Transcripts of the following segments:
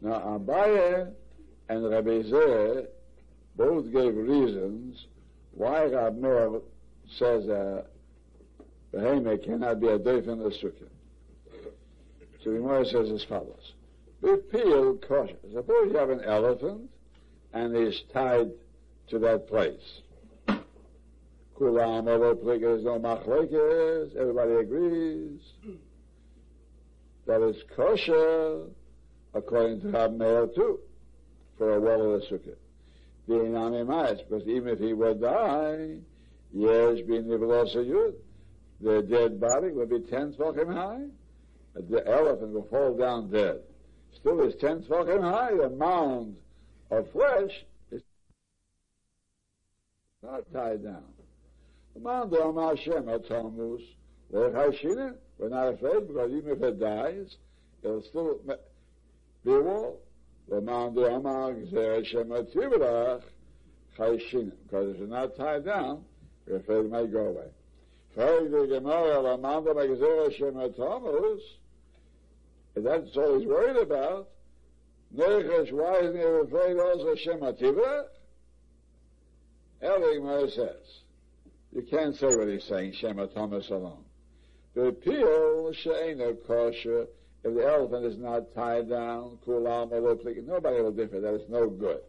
Now, Abaye and Rabbi Zeh both gave reasons why Rab Meir says uh, Behemah cannot be a doif in the sukkah. So says as follows. Bipil kosher. Suppose you have an elephant and he's tied to that place. Kulam there's no machlekes, everybody agrees that is kosher according to Rab Meir too, for a wall of the sukkah. Being on because even if he would die, years being the yud, the dead body would be ten tefachim high. The elephant will fall down dead. Still is ten tefachim high. The mound of flesh is not tied down. The mound of Hashem Atamus, we're not afraid because even if it dies, it'll still be a wall. Because if it's not tied down, we're afraid it might go away. Frag the Gemara, Lamanda Magzera Shematomus, if that's all he's worried about, Nerechesh, why isn't he afraid also Shemativra? El Gemara says, you can't say what he's saying, Shematomus alone. The appeal, She'ena kosher, if the elephant is not tied down, kulam or nobody will differ, that is no good.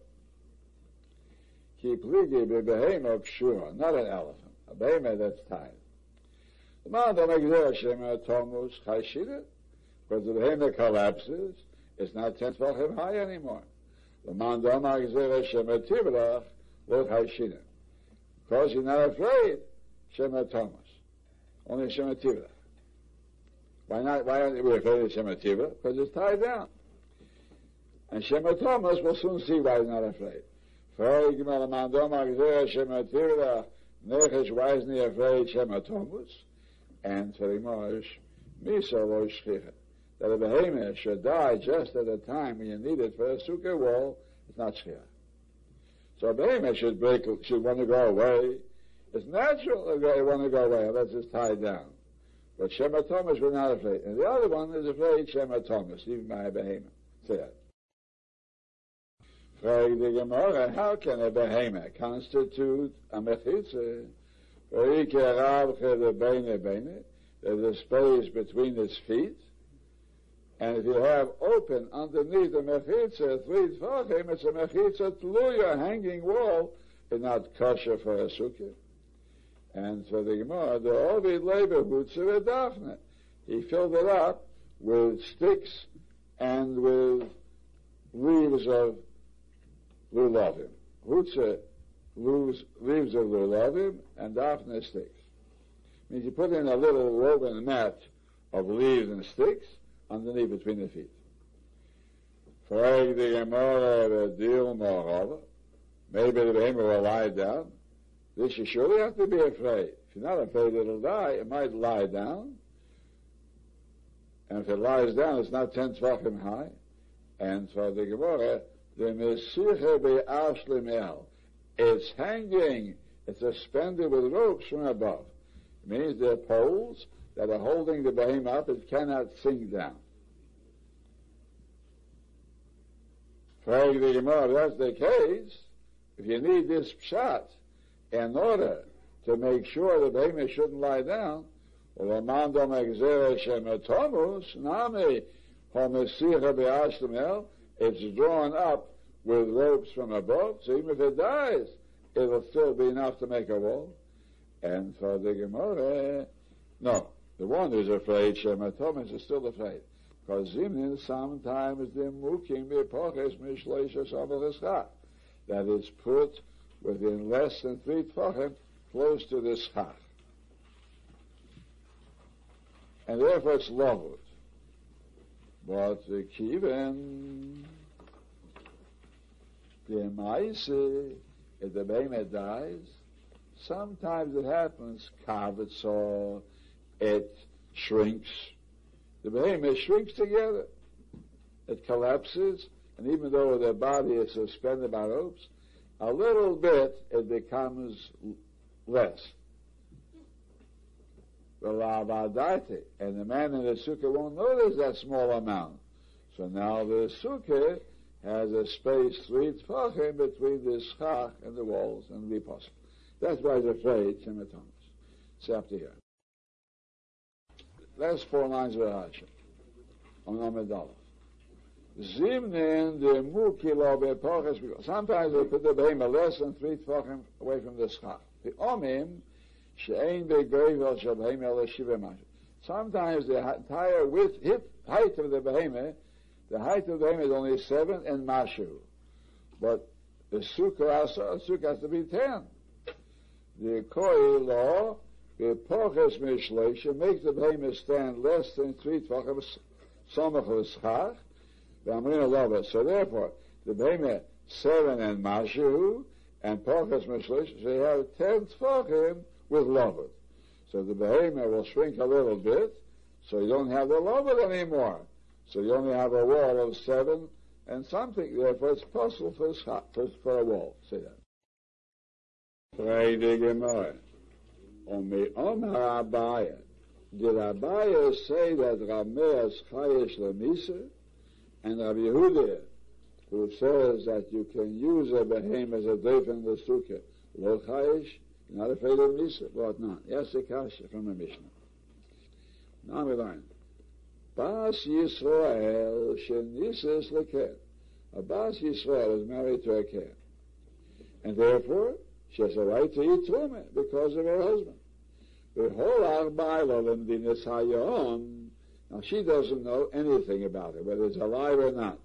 Ki pligi bebehema kshura, not an elephant, a behema that's tied. The man don't make there Hashem tomus chayshida, because the behema collapses, it's not ten tvachim high anymore. The man don't make there Hashem tivrach, lo chayshida. Because you're not afraid, Shema Thomas. Only Shema Tivrach. Why not? Why aren't we afraid of Shema Tiva? Because it's tied down. And Shema Thomas will soon see why he's not afraid. Why isn't he afraid Shema Thomas? And for Moshe, Misa lo shchicha. That a behemoth should die just at the time when you need it for a sukkah wall, it's not shchicha. So a behemoth should break, should want to go away. It's natural to want to go away unless it's tied down. But Shema Thomas was not afraid. And the other one is afraid Shema Thomas, even by a behemoth. Say that. Frag the Gemara, how can a behemoth constitute a mechitza? There's a space between its feet. And if you have open underneath the mechitza, three tfachim, it's a mechitza tluya, hanging wall, it's not kosher for a sukkah. And so the Gemara, the Ovid labor Hutzer Daphne. He filled it up with sticks and with leaves of lulavim. Hutzer leaves, leaves of lulavim and Daphne sticks. Means you put in a little woven mat of leaves and sticks underneath between the feet. Frag the Gemara the deal Maybe the behemoth will lie down. This you surely have to be afraid. If you're not afraid it'll die, it might lie down. And if it lies down, it's not ten tvachim high. And for the Gemara, the Mesiche be'ashlimel. It's hanging, it's suspended with ropes from above. It means there are poles that are holding the behemoth up, it cannot sink down. For the Gemara, that's the case. If you need this shot, in order to make sure the behemoth shouldn't lie down, well, Amando Megzera Shematomus, Nami, Homesicha Be'ashtamel, it's drawn up with ropes from above, so even if it dies, it'll still be enough to make a wall. And for the Gemara, no, the one who's afraid, Shematomus is still afraid. Because Zimnin sometimes the mukim bepoches mishleisha sabacheschach. That is put within less than three tefachim, close to this schach. And therefore it's lowered. But the kiven, the maise, eh, if the behemoth dies, sometimes it happens, kavitz or it shrinks. The behemoth shrinks together. It collapses, and even though their body is suspended by ropes, a little bit, it becomes less. The and the man in the sukkah won't notice that small amount. So now the sukkah has a space three tfachim between the schach and the walls and the possible. That's why he's afraid, Shematonis. It's up here. Last four lines of the Hashem. On Amidallah. Zimnin the mukilo bepoches. Sometimes they put the behemoth less than three tfachim away from the schach. The omim she'ein begoivel shel behemoth shiva Sometimes the entire width, height of the behemoth the height of the behemoth is only seven and mashu. But the sukkah, the sukkah has to be ten. The koi law, the poches mishleisha, makes the behemoth stand less than three tvachim somach l'schach, the amrina lova. So therefore, the behemoth seven and mashu, and poches mishleisha, so you have ten tvachim with lovet. So the behemoth will shrink a little bit, so you don't have the lovet anymore. So you only have a wall of seven and something. Therefore, it's possible for, for, for a wall. Say that. Friday Gemara. Omi Omar Abaye. Did Abaye say that Rameas Chayesh Lemisa and Rabbi Yehuda, who says that you can use a behem as a deif in the sukkah, lo Chayesh, not afraid of Misa, not? Yes, a kasha from the Mishnah. Now we learn. Bas Yisrael Shenises Leket. A Bas Yisrael is married to a cat. And therefore, she has a right to eat truma because of her husband. Now she doesn't know anything about it, whether it's alive or not.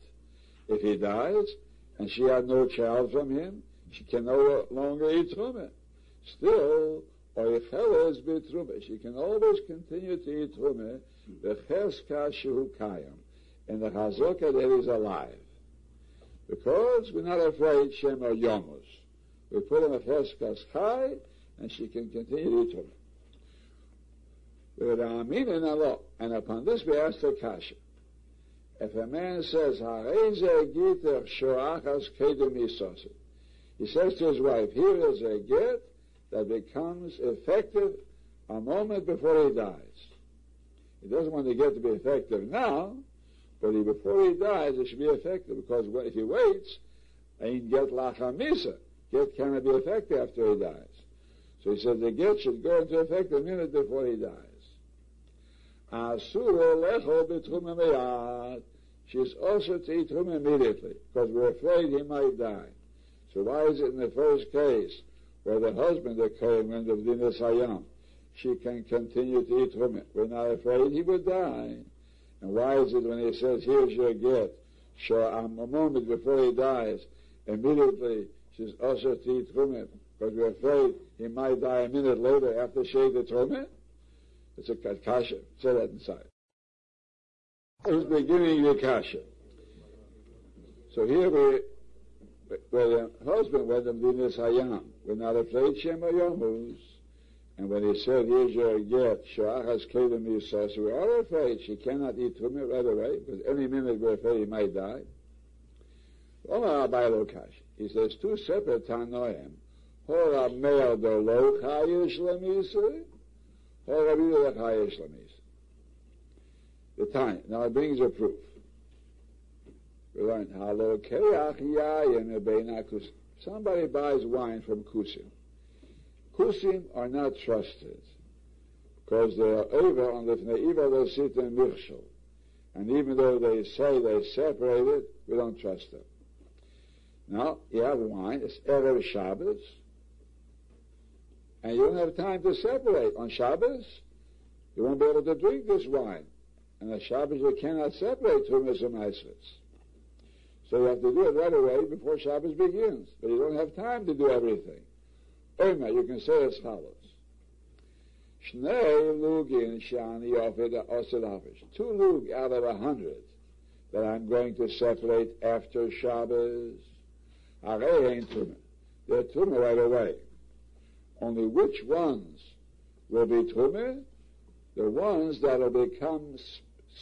If he dies, and she had no child from him, she can no longer eat truma. Still, oicheles betruma. She can always continue to eat truma V'cheska shehu kayam. And the chazaka that is alive. Because we're not afraid Shema Yomus. We put him a cheskas chai, and she can continue to live. And upon this we ask the kasha. If a man says, he says to his wife, here is a get that becomes effective a moment before he dies. He doesn't want the get to be effective now, but he, before he dies, it should be effective because if he waits, ain't get lachamisa. Get cannot be effective after he dies. So he says the get should go into effect a minute before he dies. Asuro lecho betrum She's also to eat him immediately because we're afraid he might die. So why is it in the first case where the husband, the Kohen, of Dinas Hayam, she can continue to eat it. We're not afraid he would die. And why is it when he says, here's your gift, sure, um, a moment before he dies, immediately she's also to eat it, because we're afraid he might die a minute later after she ate the trumet? It's a kasha. Say that inside. It's beginning the kasha? So here we, where the husband went in Dinas Hayam, we're not afraid Shema Yomus. And when he said, here's your get, Sha'achas Kedem Yisas, we are all afraid she cannot eat from it right away, because any minute we're afraid he might die. Omar Abaylokash. He says, two separate Tanoim. Hora Meir do lo chayish hora vida chayish lemisa. The time. Now it brings a proof. Halo keach yayin Somebody buys wine from Kusim. Kusim are not trusted because they are over on the Fneiva sit in Michshel. And even though they say they separated, we don't trust them. Now, you have wine, it's Erev Shabbos, and you don't have time to separate. On Shabbos, you won't be able to drink this wine. And on Shabbos, you cannot separate and Maasros. So you have to do it right away before Shabbos begins. But you don't have time to do everything. Omer, you can say as follows. Two lug out of a hundred that I'm going to separate after Shabbos. They're tumah right away. Only which ones will be tumah? The ones that will become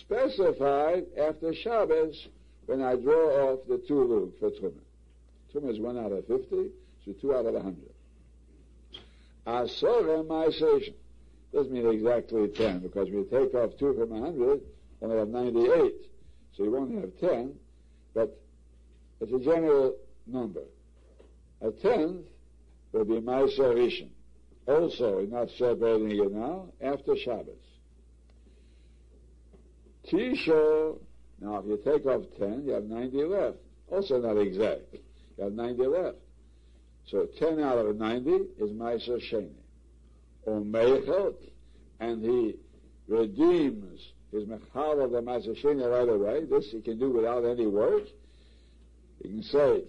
specified after Shabbos when I draw off the two lug for tumah. Tumah is one out of fifty, so two out of a hundred. Asora Ma'asation. Doesn't mean exactly 10, because we take off 2 from 100, only have 98. So you won't have ten, but it's a general number. A tenth will be Ma'aser Rishon. Also, not celebrating it now, after Shabbos. Tisha, now if you take off 10, you have 90 left. Also not exact. You have 90 left. So 10 out of 90 is Ma'aser Sheni. Or and he redeems his Mechal of the Ma'aser Sheni right away. This he can do without any work. He can say,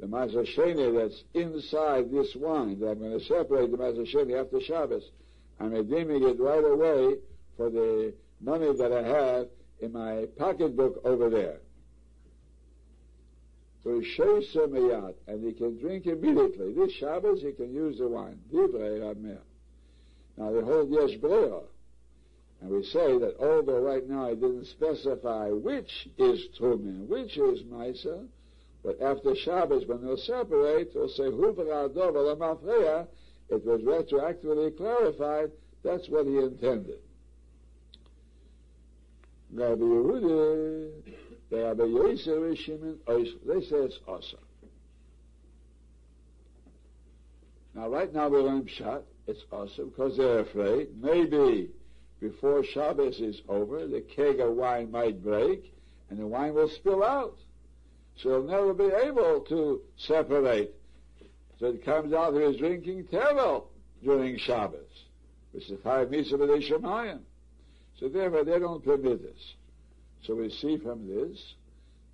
the Ma'aser Sheni that's inside this wine, that I'm going to separate the Ma'aser Sheni after Shabbos, I'm redeeming it right away for the money that I have in my pocketbook over there. And he can drink immediately. This Shabbos he can use the wine. Now they hold yesh. And we say that although right now I didn't specify which is Tumin, which is Maisa, but after Shabbos when they'll separate, they'll say it was retroactively clarified, that's what he intended. Rabbi Yehuda, Rabbi Yosef, they say it's awesome. Now, right now we're on Pshat. It's awesome because they're afraid. Maybe before Shabbos is over, the keg of wine might break and the wine will spill out. So they'll never be able to separate. So it comes out of his drinking tevel during Shabbos, which is five mitzvah Shemayim. So therefore they don't permit this. So we see from this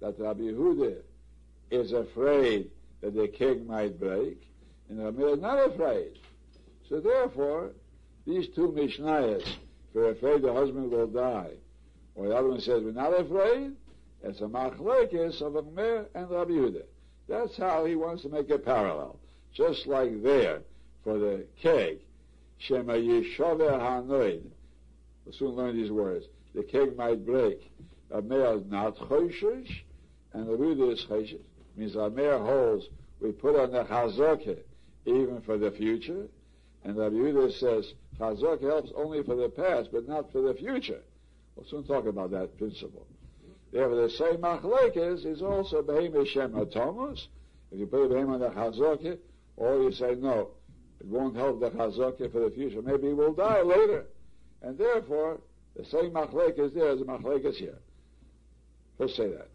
that Rabbi Yehuda is afraid that the king might break, and Rabbi is not afraid. So therefore, these two Mishnayos, if we're afraid the husband will die, or the other one says we're not afraid, it's a machlekes of Amir and Rabbi Yehuda. That's how he wants to make a parallel. Just like there, for the keg, Shema Yishover Hanoid, We'll soon learn these words. The keg might break. A male is not choshish, and the Ruda is choshish. Means a male holds, we put on the chazokah, even for the future. And the Yehuda says, chazokah helps only for the past, but not for the future. We'll soon talk about that principle. Therefore, the same machlekes is also behem Shem Atomos. If you put a on the chazokah, or you say, no, it won't help the chazokah for the future. Maybe he will die later. And therefore, the same machlek is there as the machlek is here. Let's say that.